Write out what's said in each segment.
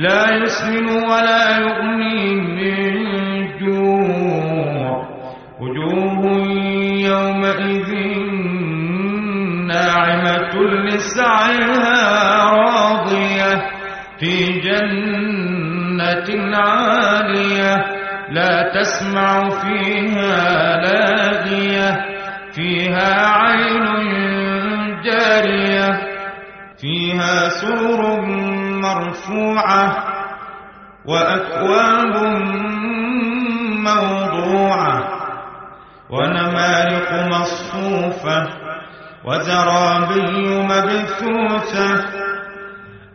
لا يسمن ولا يغني من جوع. وجوه يومئذ ناعمة لسعيها راضية في جنة عالية. لا تسمع فيها لاغية فيها عين جارية فيها سرر مرفوعة وأكواب موضوعة ونمارق مصفوفة وزرابي مبثوثة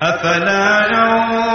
أفلا ينظرون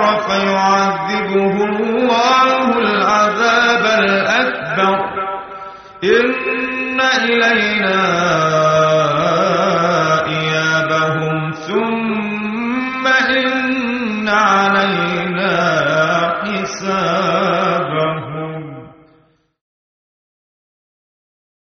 وكفر فيعذبه الله العذاب الأكبر. إن إلينا إيابهم. ثم إن علينا